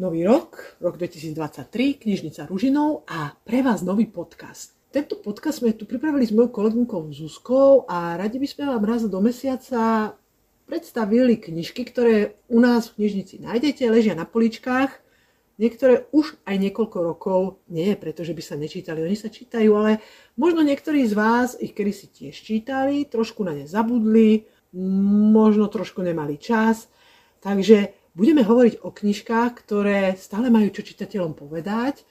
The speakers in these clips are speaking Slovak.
nový rok, rok 2023, knižnica Ružinov a pre vás nový podcast. Tento podcast sme tu pripravili s mojou kolegynkou Zuzkou a radi by sme vám raz do mesiaca predstavili knižky, ktoré u nás v knižnici nájdete, ležia na poličkách. Niektoré už aj niekoľko rokov, nie preto, že by sa nečítali, oni sa čítajú, ale možno niektorí z vás ich kedy si tiež čítali, trošku na ne zabudli, možno trošku nemali čas. Takže budeme hovoriť o knižkách, ktoré stále majú čo čitateľom povedať,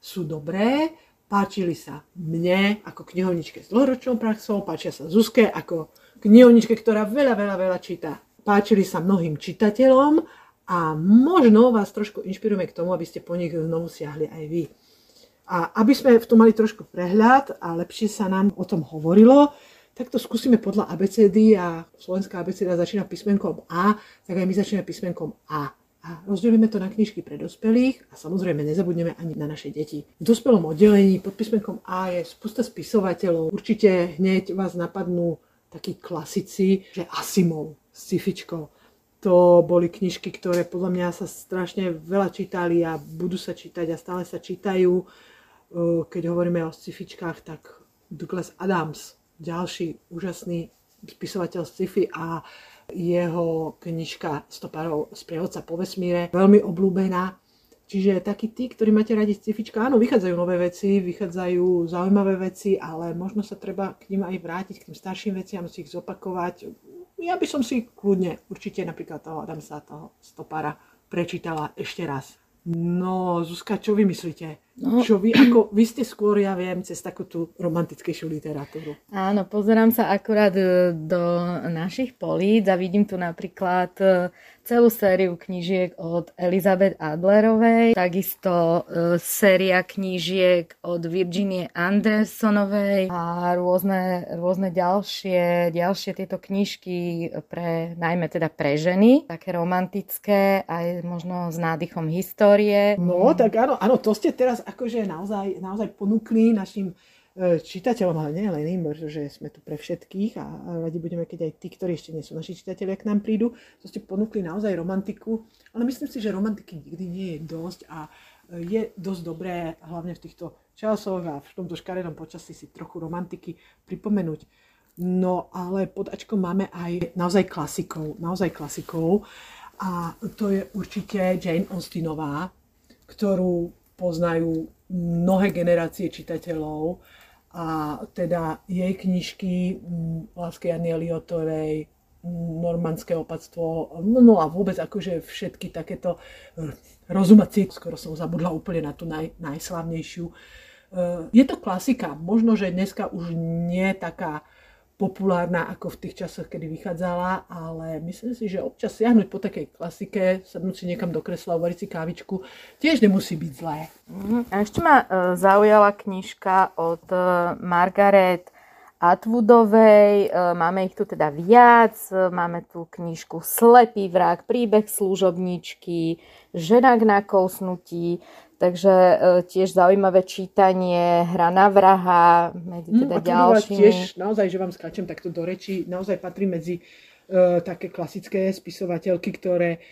sú dobré, páčili sa mne ako knihovničke s dlhoročnou praxou, páčia sa Zuzke ako knihovničke, ktorá veľa, veľa, veľa číta. Páčili sa mnohým čitateľom a možno vás trošku inšpirujeme k tomu, aby ste po nich znovu siahli aj vy. A aby sme v tom mali trošku prehľad a lepšie sa nám o tom hovorilo, tak to skúsime podľa ABCD a slovenská ABCD začína písmenkom A, tak aj my začíname písmenkom A. A rozdelíme to na knižky pre dospelých a samozrejme nezabudneme ani na naše deti. V dospelom oddelení pod písmenkom A je spústa spisovateľov. Určite hneď vás napadnú takí klasici, že Asimov, scifičko. To boli knižky, ktoré podľa mňa sa strašne veľa čítali a budú sa čítať a stále sa čítajú. Keď hovoríme o scifičkách, tak Douglas Adams, ďalší úžasný spisovateľ sci-fi a jeho knižka Stoparov z prievodca po vesmíre, veľmi obľúbená. Čiže takí tí, ktorí máte radi scifička, áno, vychádzajú nové veci, vychádzajú zaujímavé veci, ale možno sa treba k ním aj vrátiť, k tým starším veciam, si ich zopakovať. Ja by som si kľudne určite napríklad toho Adamsa, toho Stopara prečítala ešte raz. No, Zuzka, čo vy myslíte? No. Čo vy, ako, vy ste skôr, ja viem, cez takú tú romantickejšiu literatúru. Áno, pozerám sa akurát e, do našich políc a vidím tu napríklad e, celú sériu knížiek od Elizabeth Adlerovej, takisto e, séria knížiek od Virginie Andersonovej a rôzne, rôzne ďalšie, ďalšie tieto knižky pre, najmä teda pre ženy, také romantické, aj možno s nádychom histórie. No, tak áno, áno, to ste teraz akože naozaj, naozaj ponúkli našim e, čitateľom, ale nie len iným, pretože sme tu pre všetkých a radi budeme, keď aj tí, ktorí ešte nie sú naši čitatelia, k nám prídu, to ste ponúkli naozaj romantiku, ale myslím si, že romantiky nikdy nie je dosť a e, je dosť dobré, hlavne v týchto časoch a v tomto škaredom počasí si trochu romantiky pripomenúť. No ale pod Ačkom máme aj naozaj klasikov, naozaj klasikov a to je určite Jane Austenová, ktorú poznajú mnohé generácie čitateľov a teda jej knižky mm, Lásky Jany Eliotovej, mm, normandské opatstvo, no a vôbec akože všetky takéto eh, rozumacie, skoro som zabudla úplne na tú naj, najslavnejšiu. Eh, je to klasika, možno, že dneska už nie taká populárna ako v tých časoch, kedy vychádzala, ale myslím si, že občas siahnuť po takej klasike, sadnúť si niekam do kresla, uvariť si kávičku, tiež nemusí byť zlé. Mhm. A ešte ma uh, zaujala knižka od uh, Margaret Atwoodovej, uh, máme ich tu teda viac, máme tu knižku Slepý vrak, príbeh služobničky, žena k nakousnutí, Takže e, tiež zaujímavé čítanie, hra na vraha, medzi hm, teda hm, ďalšími. Tiež naozaj, že vám skáčem takto do reči, naozaj patrí medzi e, také klasické spisovateľky, ktoré,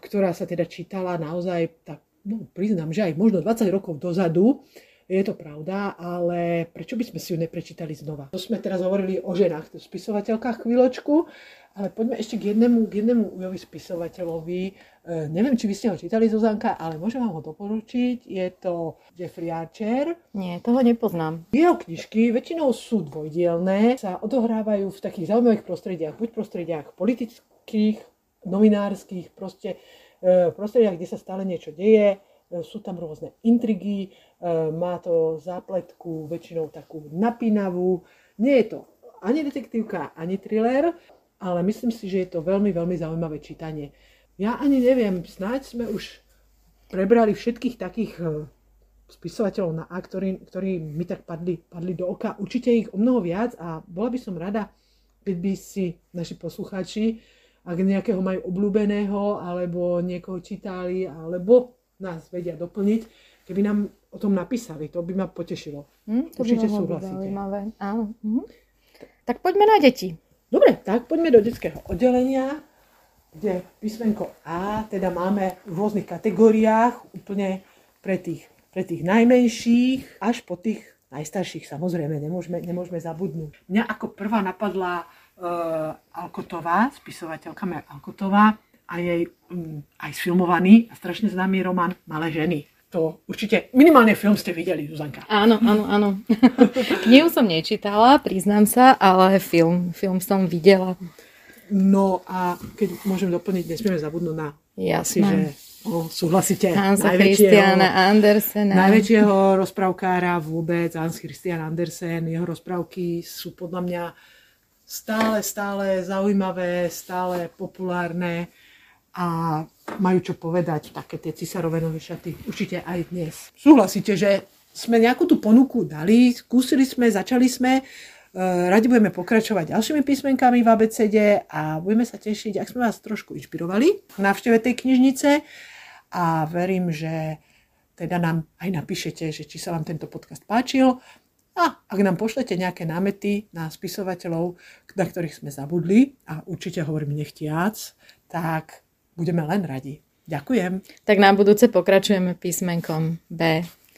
ktorá sa teda čítala naozaj, tak, no priznám, že aj možno 20 rokov dozadu, je to pravda, ale prečo by sme si ju neprečítali znova? To sme teraz hovorili o ženách, o spisovateľkách chvíľočku, ale poďme ešte k jednému, k jednému ujovi spisovateľovi. E, neviem, či vy ste ho čítali, Zuzanka, ale môžem vám ho doporučiť. Je to Jeffrey Archer. Nie, toho nepoznám. Jeho knižky väčšinou sú dvojdielné, sa odohrávajú v takých zaujímavých prostrediach, buď prostrediach politických, novinárskych, proste e, prostrediach, kde sa stále niečo deje, sú tam rôzne intrigy, e, má to zápletku väčšinou takú napínavú. Nie je to ani detektívka, ani thriller, ale myslím si, že je to veľmi, veľmi zaujímavé čítanie. Ja ani neviem, snáď sme už prebrali všetkých takých eh, spisovateľov na A, ktorí, ktorí mi tak padli, padli do oka. Určite ich o mnoho viac a bola by som rada, keď by si naši poslucháči, ak nejakého majú obľúbeného, alebo niekoho čítali, alebo nás vedia doplniť, keby nám o tom napísali. To by ma potešilo. Hm, to Určite by súhlasíte. Zaujímavé. Áno. Mhm. Tak poďme na deti. Dobre, tak poďme do detského oddelenia. kde písmenko A teda máme v rôznych kategóriách, úplne pre tých, pre tých najmenších až po tých najstarších, samozrejme, nemôžeme, nemôžeme zabudnúť. Mňa ako prvá napadla uh, Alkotová, spisovateľka Alkotová a jej um, aj sfilmovaný a strašne známy román Malé ženy. To určite, minimálne film ste videli, Zuzanka. Áno, áno, áno. Knihu som nečítala, priznám sa, ale film, film som videla. No a keď môžem doplniť, nesmieme zabudnúť na asi, že o, súhlasíte, Hansa Christiana Andersena. najväčšieho rozprávkára vôbec, Hans Christian Andersen, jeho rozprávky sú podľa mňa stále, stále zaujímavé, stále populárne a majú čo povedať, také tie cisárové nové šaty, určite aj dnes. Súhlasíte, že sme nejakú tú ponuku dali, skúsili sme, začali sme, Eh, radi budeme pokračovať ďalšími písmenkami v ABCD a budeme sa tešiť, ak sme vás trošku inšpirovali v návšteve tej knižnice a verím, že teda nám aj napíšete, že či sa vám tento podcast páčil a ak nám pošlete nejaké námety na spisovateľov, na ktorých sme zabudli a určite hovorím nechtiac, tak budeme len radi. Ďakujem. Tak na budúce pokračujeme písmenkom B.